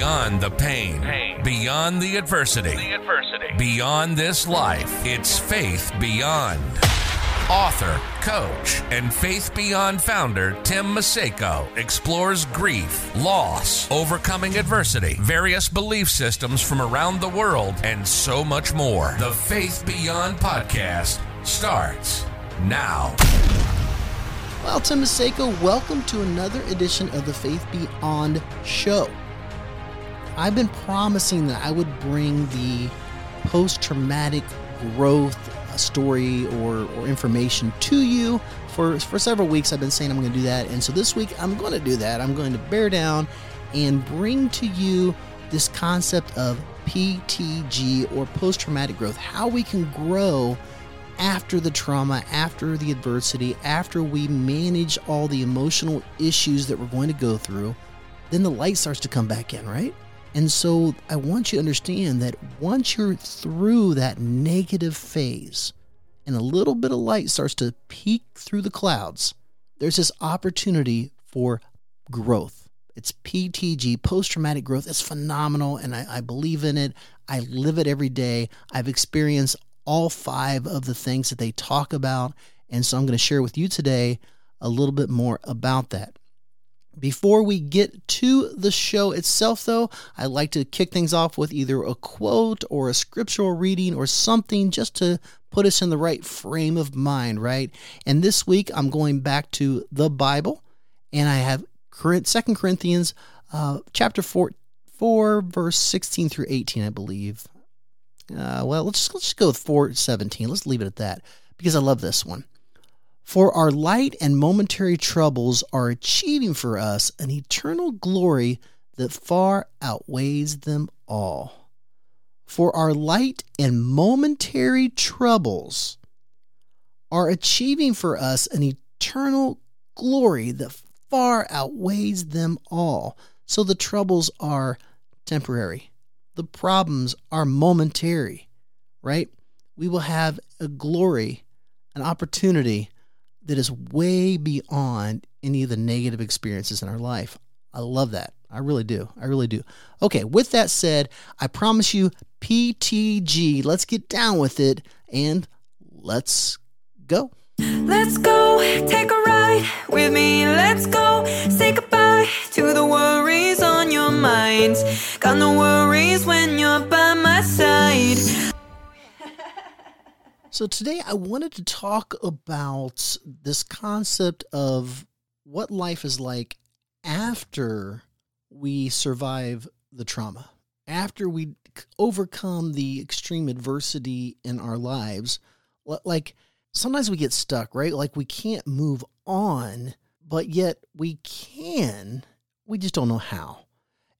Beyond the pain, Pain. beyond the adversity, The adversity. beyond this life, it's Faith Beyond. Author, coach, and Faith Beyond founder Tim Maceyko explores grief, loss, overcoming adversity, various belief systems from around the world, and so much more. The Faith Beyond podcast starts now. Well, Tim Maceyko, welcome to another edition of the Faith Beyond show. I've been promising that I would bring the post traumatic growth story or, or information to you. For, for several weeks, I've been saying I'm going to do that. And so this week, I'm going to do that. I'm going to bear down and bring to you this concept of PTG or post traumatic growth, how we can grow after the trauma, after the adversity, after we manage all the emotional issues that we're going to go through, then the light starts to come back in, right? And so I want you to understand that once you're through that negative phase and a little bit of light starts to peek through the clouds, there's this opportunity for growth. It's PTG, post traumatic growth. It's phenomenal, and I, I believe in it. I live it every day. I've experienced all five of the things that they talk about. And so I'm going to share with you today a little bit more about that. Before we get to the show itself, though, I'd like to kick things off with either a quote or a scriptural reading or something just to put us in the right frame of mind, right? And this week I'm going back to the Bible, and I have Second Corinthians uh, chapter 4, 4, verse 16 through 18, I believe. Uh, well, let's just, let's go with 417. Let's leave it at that because I love this one. For our light and momentary troubles are achieving for us an eternal glory that far outweighs them all. For our light and momentary troubles are achieving for us an eternal glory that far outweighs them all. So the troubles are temporary the problems are momentary, right? We will have a glory, an opportunity that is way beyond any of the negative experiences in our life. I love that. I really do. I really do. Okay, with that said, I promise you PTG. Let's get down with it and let's go. Let's go, take a ride with me. Let's go, say goodbye to the worries on your mind. Got no worries when you're by my side. So, today I wanted to talk about this concept of what life is like after we survive the trauma, after we overcome the extreme adversity in our lives. Like, sometimes we get stuck, right? Like we can't move on, but yet we can. We just don't know how.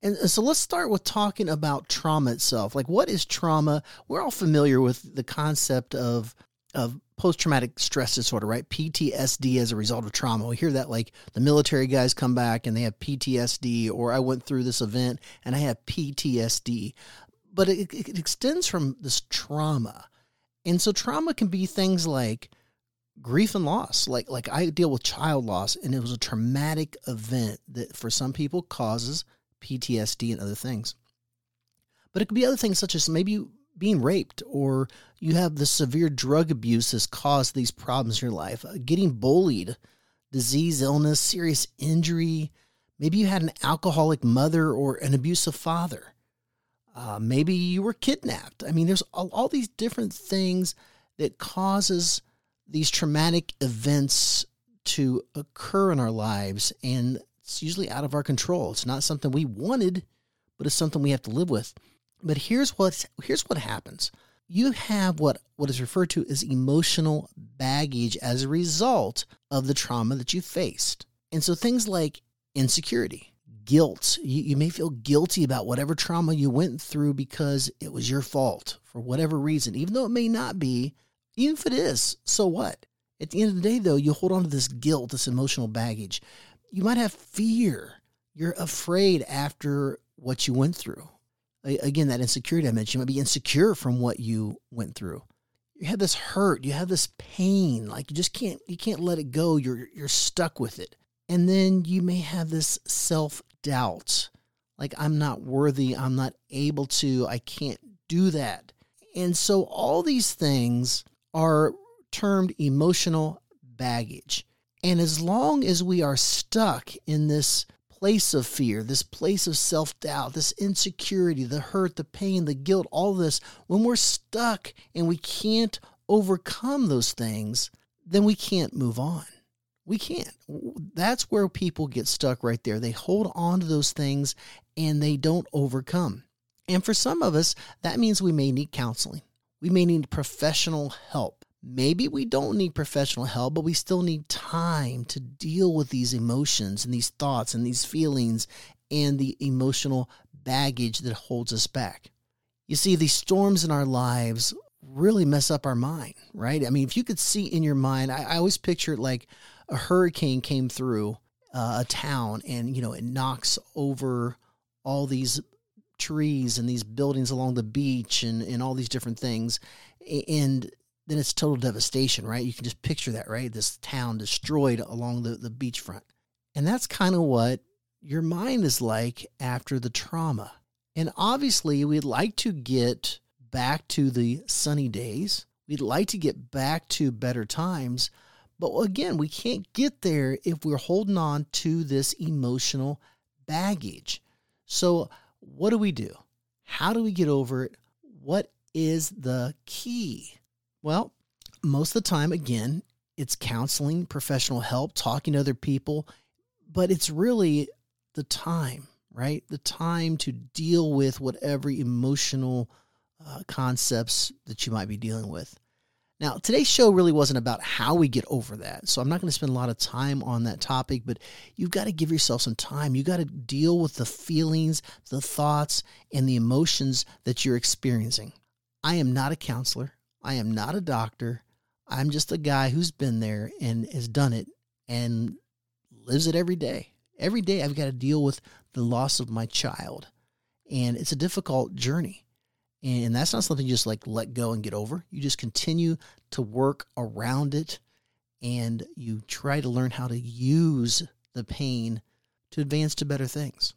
And so let's start with talking about trauma itself. Like what is trauma? We're all familiar with the concept of of post-traumatic stress disorder, right? PTSD as a result of trauma. We hear that like the military guys come back and they have PTSD or I went through this event and I have PTSD. But it, it extends from this trauma and so trauma can be things like grief and loss. Like like I deal with child loss and it was a traumatic event that for some people causes PTSD and other things. But it could be other things such as maybe being raped or you have the severe drug abuse that's caused these problems in your life, uh, getting bullied, disease, illness, serious injury. Maybe you had an alcoholic mother or an abusive father. Uh, maybe you were kidnapped. I mean, there's all, all these different things that causes these traumatic events to occur in our lives, and it's usually out of our control. It's not something we wanted, but it's something we have to live with. But here's what here's what happens. You have what what is referred to as emotional baggage as a result of the trauma that you faced. And so things like insecurity, guilt. You, you may feel guilty about whatever trauma you went through because it was your fault for whatever reason, even though it may not be. Even if it is, so what? At the end of the day, though, you hold on to this guilt, this emotional baggage. You might have fear. You're afraid after what you went through. Again, that insecurity I mentioned, you might be insecure from what you went through. You have this hurt, you have this pain, like you just can't you can't let it go. You're you're stuck with it. And then you may have this self doubt. like I'm not worthy, I'm not able to, I can't do that. And so all these things are termed emotional baggage. And as long as we are stuck in this place of fear, this place of self doubt, this insecurity, the hurt, the pain, the guilt, all this, when we're stuck and we can't overcome those things, then we can't move on. We can't. That's where people get stuck right there. They hold on to those things and they don't overcome. And for some of us, that means we may need counseling. We may need professional help. Maybe we don't need professional help, but we still need time to deal with these emotions and these thoughts and these feelings and the emotional baggage that holds us back. You see, these storms in our lives really mess up our mind, right? I mean, if you could see in your mind, I, I always picture it like a hurricane came through uh, a town and, you know, it knocks over all these trees and these buildings along the beach and, and all these different things. And then it's total devastation, right? You can just picture that, right? This town destroyed along the, the beachfront. And that's kind of what your mind is like after the trauma. And obviously, we'd like to get back to the sunny days. We'd like to get back to better times. But again, we can't get there if we're holding on to this emotional baggage. So, what do we do? How do we get over it? What is the key? Well, most of the time, again, it's counseling, professional help, talking to other people, but it's really the time, right? The time to deal with whatever emotional uh, concepts that you might be dealing with. Now, today's show really wasn't about how we get over that. So I'm not going to spend a lot of time on that topic, but you've got to give yourself some time. You got to deal with the feelings, the thoughts, and the emotions that you're experiencing. I am not a counselor. I am not a doctor. I'm just a guy who's been there and has done it and lives it every day. Every day I've got to deal with the loss of my child. And it's a difficult journey. And that's not something you just like let go and get over. You just continue to work around it and you try to learn how to use the pain to advance to better things.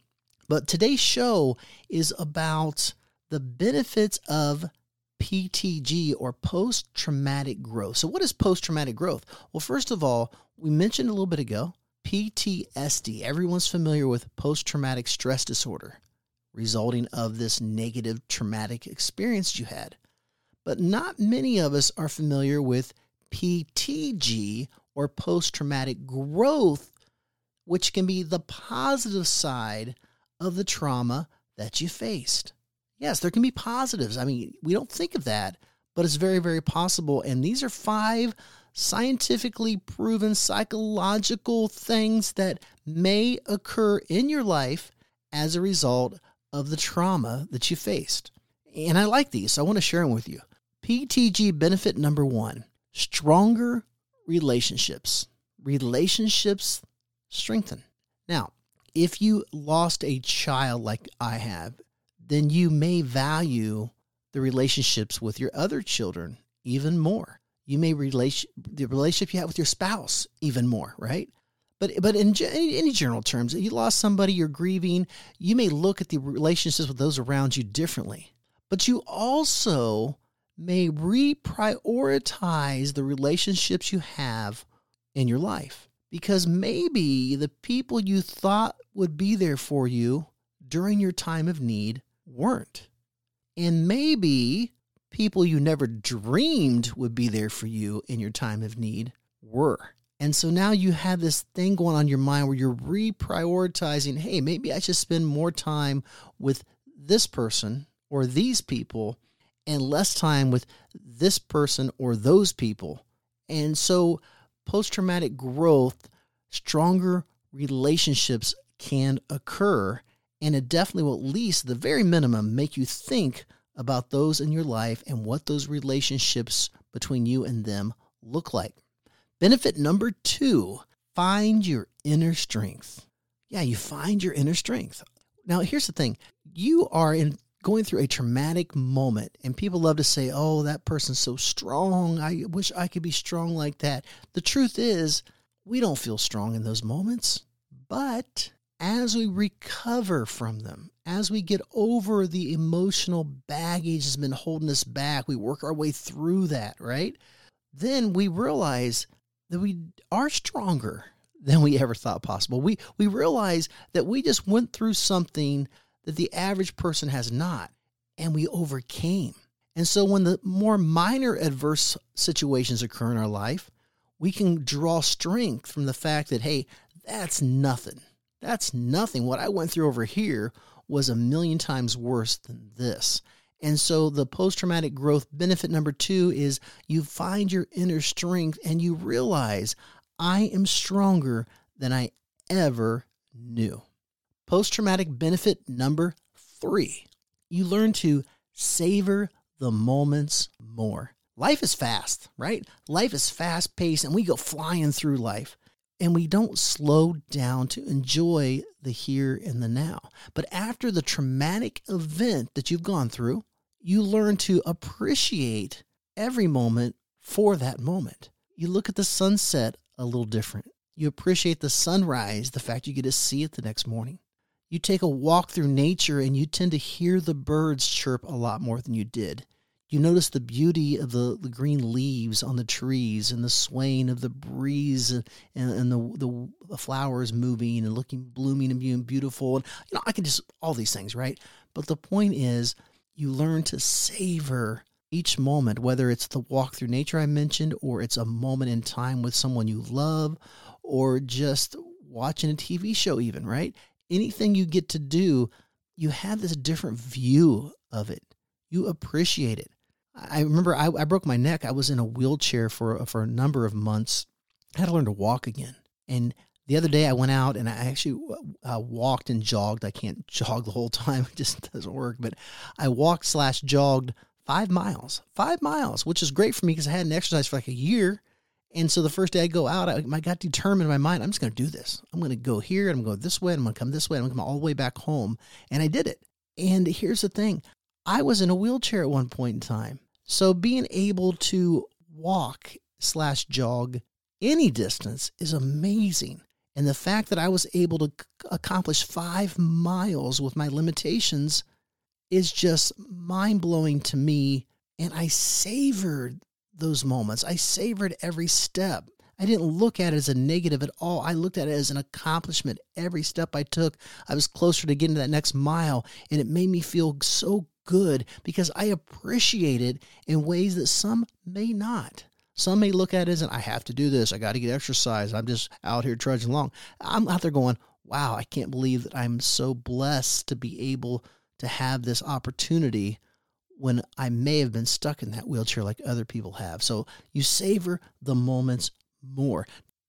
But today's show is about the benefits of PTG or post traumatic growth. So, what is post traumatic growth? Well, first of all, we mentioned a little bit ago PTSD. Everyone's familiar with post traumatic stress disorder resulting of this negative traumatic experience you had. But not many of us are familiar with PTG or post traumatic growth, which can be the positive side of the trauma that you faced. Yes, there can be positives. I mean, we don't think of that, but it's very, very possible. And these are five scientifically proven psychological things that may occur in your life as a result of the trauma that you faced. And I like these, so I want to share them with you. PTG benefit number one stronger relationships. Relationships strengthen. Now, if you lost a child like I have, then you may value the relationships with your other children even more. You may relate the relationship you have with your spouse even more, right? But but in any general terms, if you lost somebody, you're grieving. You may look at the relationships with those around you differently, but you also may reprioritize the relationships you have in your life because maybe the people you thought would be there for you during your time of need weren't. And maybe people you never dreamed would be there for you in your time of need were. And so now you have this thing going on in your mind where you're reprioritizing hey, maybe I should spend more time with this person or these people and less time with this person or those people. And so post traumatic growth, stronger relationships can occur. And it definitely will, at least the very minimum, make you think about those in your life and what those relationships between you and them look like. Benefit number two find your inner strength. Yeah, you find your inner strength. Now, here's the thing you are in going through a traumatic moment, and people love to say, Oh, that person's so strong. I wish I could be strong like that. The truth is, we don't feel strong in those moments, but as we recover from them, as we get over the emotional baggage that's been holding us back, we work our way through that, right? Then we realize that we are stronger than we ever thought possible. We we realize that we just went through something that the average person has not and we overcame. And so when the more minor adverse situations occur in our life, we can draw strength from the fact that hey, that's nothing. That's nothing. What I went through over here was a million times worse than this. And so the post traumatic growth benefit number two is you find your inner strength and you realize I am stronger than I ever knew. Post traumatic benefit number three you learn to savor the moments more. Life is fast, right? Life is fast paced and we go flying through life and we don't slow down to enjoy the here and the now. But after the traumatic event that you've gone through, you learn to appreciate every moment for that moment. You look at the sunset a little different. You appreciate the sunrise, the fact you get to see it the next morning. You take a walk through nature and you tend to hear the birds chirp a lot more than you did. You notice the beauty of the, the green leaves on the trees and the swaying of the breeze and, and the, the flowers moving and looking blooming and being beautiful. And, you know, I can just, all these things, right? But the point is, you learn to savor each moment, whether it's the walk through nature I mentioned, or it's a moment in time with someone you love, or just watching a TV show, even, right? Anything you get to do, you have this different view of it. You appreciate it. I remember I, I broke my neck. I was in a wheelchair for for a number of months. I had to learn to walk again. And the other day I went out and I actually uh, walked and jogged. I can't jog the whole time; it just doesn't work. But I walked slash jogged five miles, five miles, which is great for me because I hadn't exercised for like a year. And so the first day I go out, I, I got determined in my mind, I'm just going to do this. I'm going to go here. I'm going to go this way. I'm going to come this way. I'm going to come all the way back home. And I did it. And here's the thing I was in a wheelchair at one point in time. So being able to walk slash jog any distance is amazing. And the fact that I was able to accomplish five miles with my limitations is just mind blowing to me. And I savored those moments. I savored every step. I didn't look at it as a negative at all. I looked at it as an accomplishment. Every step I took, I was closer to getting to that next mile. And it made me feel so good because I appreciate it in ways that some may not. Some may look at it as I have to do this. I got to get exercise. I'm just out here trudging along. I'm out there going, wow, I can't believe that I'm so blessed to be able to have this opportunity when I may have been stuck in that wheelchair like other people have. So you savor the moments more.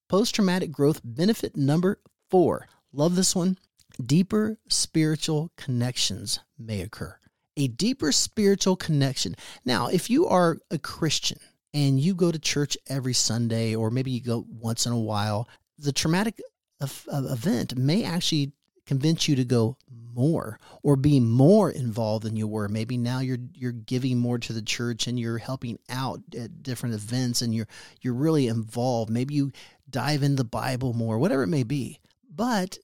Post traumatic growth benefit number four. Love this one. Deeper spiritual connections may occur a deeper spiritual connection. Now, if you are a Christian and you go to church every Sunday, or maybe you go once in a while, the traumatic uh, event may actually convince you to go more or be more involved than you were. Maybe now you're you're giving more to the church and you're helping out at different events and you're you're really involved. Maybe you dive in the Bible more, whatever it may be. But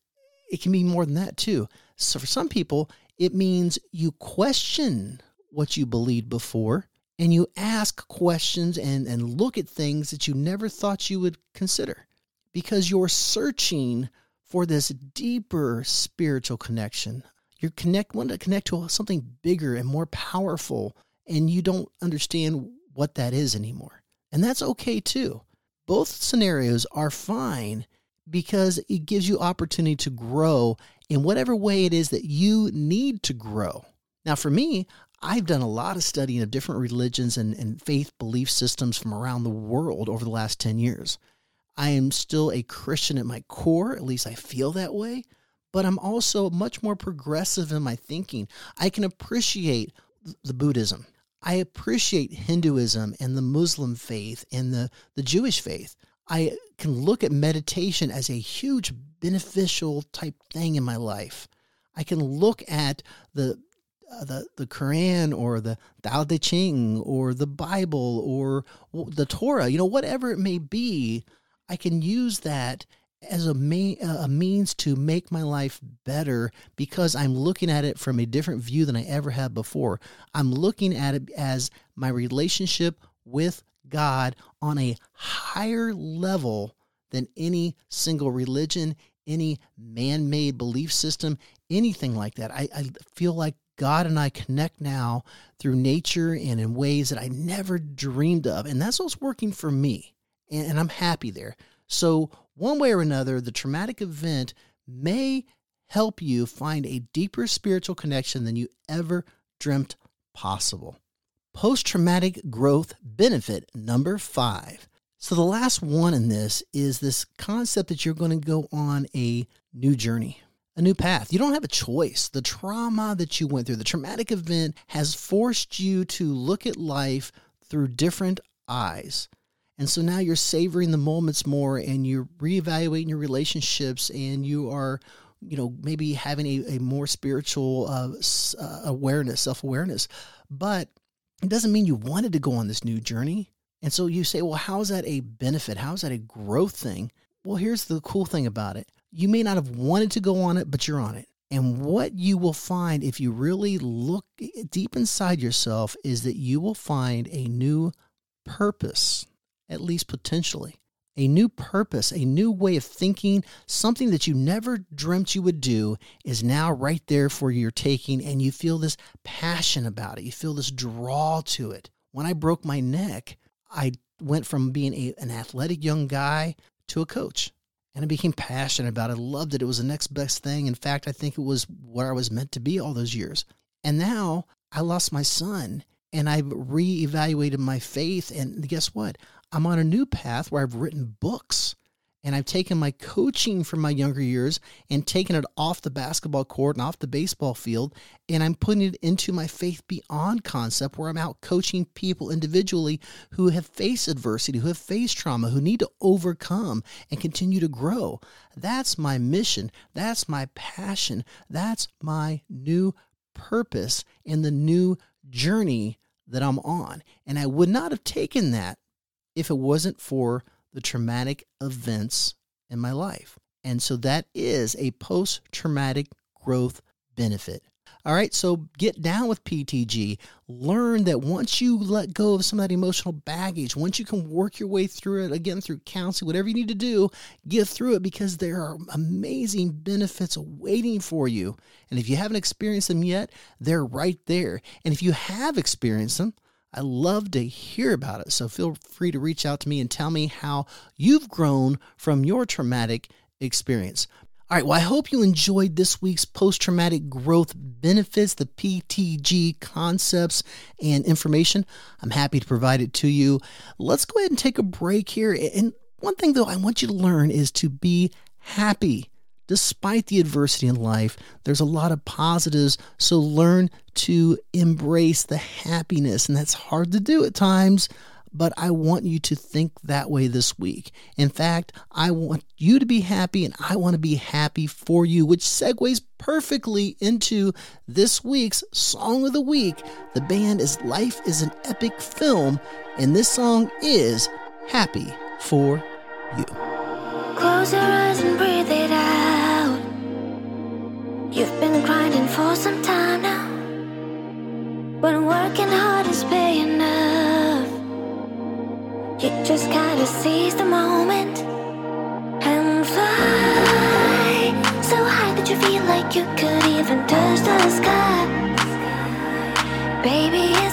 it can be more than that too. So for some people, it means you question what you believed before and you ask questions and, and look at things that you never thought you would consider because you're searching for this deeper spiritual connection. You connect want to connect to something bigger and more powerful, and you don't understand what that is anymore. And that's okay too. Both scenarios are fine because it gives you opportunity to grow in whatever way it is that you need to grow. Now, for me, I've done a lot of studying of different religions and, and faith belief systems from around the world over the last 10 years. I am still a Christian at my core, at least I feel that way, but I'm also much more progressive in my thinking. I can appreciate the Buddhism. I appreciate Hinduism and the Muslim faith and the, the Jewish faith. I can look at meditation as a huge beneficial type thing in my life. I can look at the uh, the the Quran or the Tao Te Ching or the Bible or the Torah, you know, whatever it may be, I can use that as a, main, a means to make my life better because I'm looking at it from a different view than I ever had before. I'm looking at it as my relationship with God on a higher level than any single religion, any man made belief system, anything like that. I, I feel like God and I connect now through nature and in ways that I never dreamed of. And that's what's working for me. And, and I'm happy there. So, one way or another, the traumatic event may help you find a deeper spiritual connection than you ever dreamt possible. Post traumatic growth benefit number five. So, the last one in this is this concept that you're going to go on a new journey a new path. You don't have a choice. The trauma that you went through, the traumatic event has forced you to look at life through different eyes. And so now you're savoring the moments more and you're reevaluating your relationships and you are, you know, maybe having a, a more spiritual uh, uh, awareness, self awareness. But it doesn't mean you wanted to go on this new journey. And so you say, well, how is that a benefit? How is that a growth thing? Well, here's the cool thing about it you may not have wanted to go on it, but you're on it. And what you will find if you really look deep inside yourself is that you will find a new purpose, at least potentially. A new purpose, a new way of thinking, something that you never dreamt you would do is now right there for your taking, and you feel this passion about it. You feel this draw to it. When I broke my neck, I went from being a, an athletic young guy to a coach and I became passionate about it. I loved it. It was the next best thing. In fact, I think it was where I was meant to be all those years. And now I lost my son and I've reevaluated my faith. And guess what? I'm on a new path where I've written books and I've taken my coaching from my younger years and taken it off the basketball court and off the baseball field, and I'm putting it into my faith beyond concept where I'm out coaching people individually who have faced adversity, who have faced trauma, who need to overcome and continue to grow. That's my mission. That's my passion. That's my new purpose and the new journey that I'm on. And I would not have taken that if it wasn't for the traumatic events in my life. And so that is a post traumatic growth benefit. All right, so get down with PTG. Learn that once you let go of some of that emotional baggage, once you can work your way through it again through counseling, whatever you need to do, get through it because there are amazing benefits waiting for you. And if you haven't experienced them yet, they're right there. And if you have experienced them, I love to hear about it. So feel free to reach out to me and tell me how you've grown from your traumatic experience. All right, well, I hope you enjoyed this week's post traumatic growth benefits, the PTG concepts and information. I'm happy to provide it to you. Let's go ahead and take a break here. And one thing, though, I want you to learn is to be happy despite the adversity in life, there's a lot of positives. So learn to embrace the happiness. And that's hard to do at times, but I want you to think that way this week. In fact, I want you to be happy and I want to be happy for you, which segues perfectly into this week's Song of the Week. The band is Life is an Epic Film, and this song is Happy for You. Close your eyes and breathe it grinding for some time now. When working hard is paying enough, you just gotta seize the moment and fly so high that you feel like you could even touch the sky. Baby,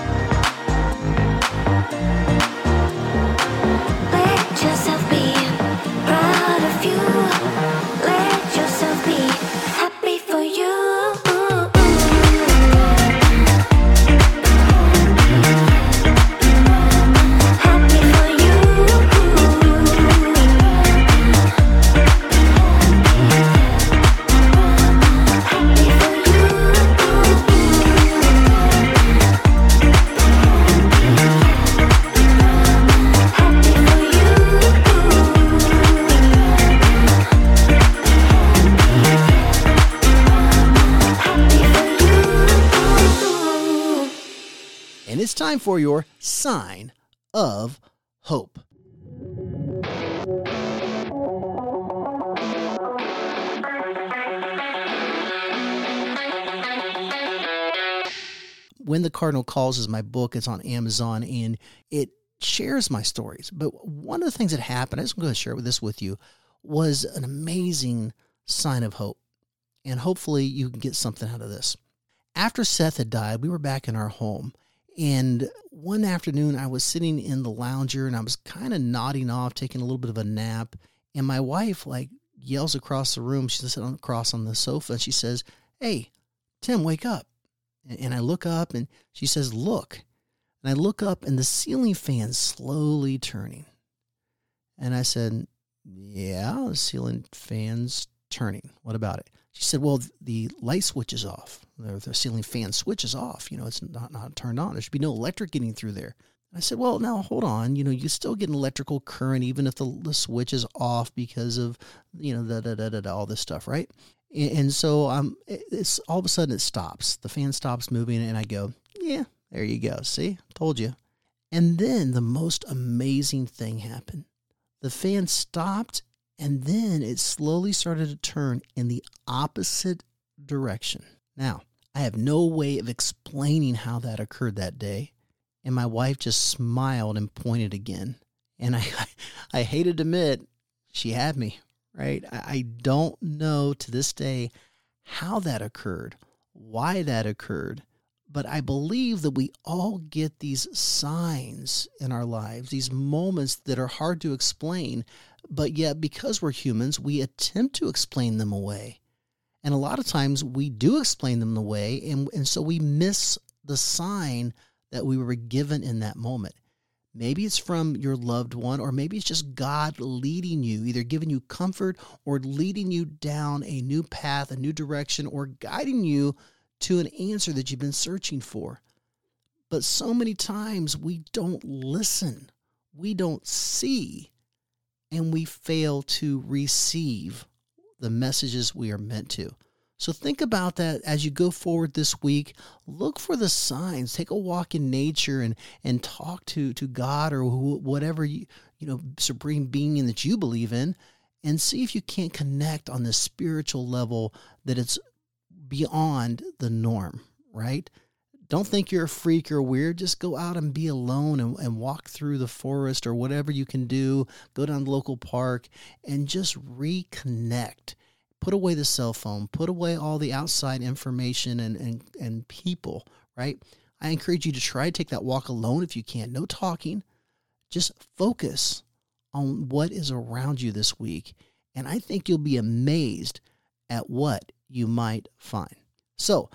you. For your sign of hope. When the Cardinal Calls is my book. It's on Amazon and it shares my stories. But one of the things that happened, I just going to share this with you, was an amazing sign of hope. And hopefully you can get something out of this. After Seth had died, we were back in our home. And one afternoon, I was sitting in the lounger and I was kind of nodding off, taking a little bit of a nap. And my wife, like, yells across the room. She's sitting across on the sofa. And she says, Hey, Tim, wake up. And I look up and she says, Look. And I look up and the ceiling fan's slowly turning. And I said, Yeah, the ceiling fan's turning. What about it? She said, Well, the light switch is off. The, ceiling fan switch is off. You know, it's not, not turned on. There should be no electric getting through there. I said, Well, now hold on. You know, you still get an electrical current even if the, the switch is off because of, you know, da, da, da, da, da, all this stuff, right? And, and so um, it's all of a sudden it stops. The fan stops moving, and I go, Yeah, there you go. See, told you. And then the most amazing thing happened. The fan stopped and then it slowly started to turn in the opposite direction. Now, I have no way of explaining how that occurred that day. And my wife just smiled and pointed again. And I, I hate to admit, she had me, right? I don't know to this day how that occurred, why that occurred, but I believe that we all get these signs in our lives, these moments that are hard to explain, but yet because we're humans, we attempt to explain them away. And a lot of times we do explain them away, and, and so we miss the sign that we were given in that moment. Maybe it's from your loved one, or maybe it's just God leading you, either giving you comfort or leading you down a new path, a new direction, or guiding you to an answer that you've been searching for. But so many times we don't listen, we don't see, and we fail to receive the messages we are meant to. So think about that as you go forward this week. Look for the signs. Take a walk in nature and and talk to to God or who, whatever you you know supreme being that you believe in, and see if you can't connect on the spiritual level that it's beyond the norm, right? Don't think you're a freak or weird. Just go out and be alone and, and walk through the forest or whatever you can do. Go down the local park and just reconnect. Put away the cell phone, put away all the outside information and, and, and people, right? I encourage you to try to take that walk alone if you can. No talking. Just focus on what is around you this week. And I think you'll be amazed at what you might find. So,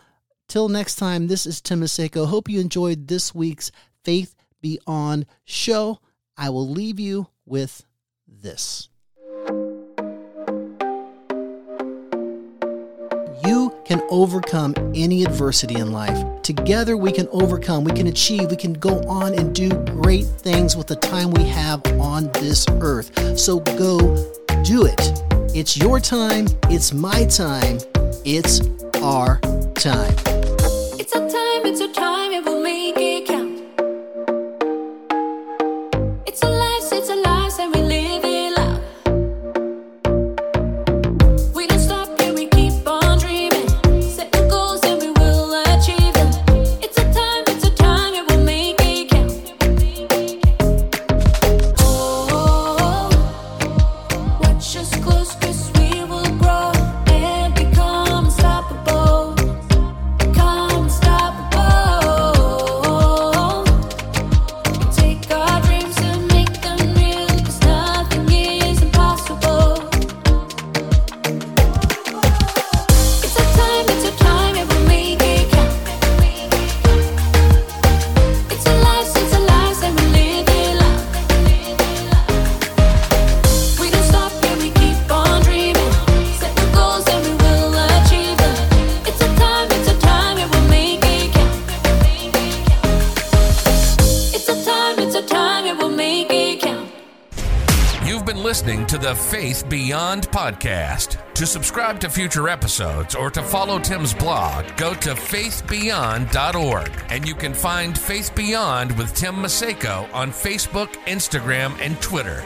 till next time, this is Tim Maceyko. Hope you enjoyed this week's Faith Beyond show. I will leave you with this. You can overcome any adversity in life. Together, we can overcome, we can achieve, we can go on and do great things with the time we have on this earth. So go do it. It's your time, it's my time, it's our time. The Faith Beyond podcast. To subscribe to future episodes or to follow Tim's blog, go to faithbeyond.org. And you can find Faith Beyond with Tim Maceyko on Facebook, Instagram, and Twitter.